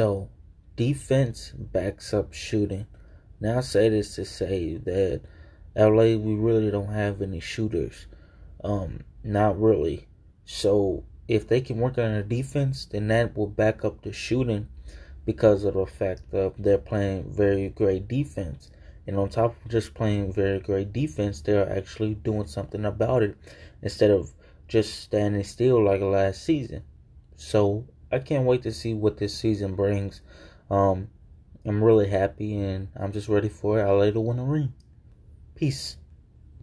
So, defense backs up shooting. Now, I say this to say that LA, we really don't have any shooters. Um, not really. So, if they can work on their defense, then that will back up the shooting because of the fact that they're playing very great defense. And on top of just playing very great defense, they're actually doing something about it instead of just standing still like last season. So I can't wait to see what this season brings. Um, I'm really happy and I'm just ready for LA to win a ring. Peace.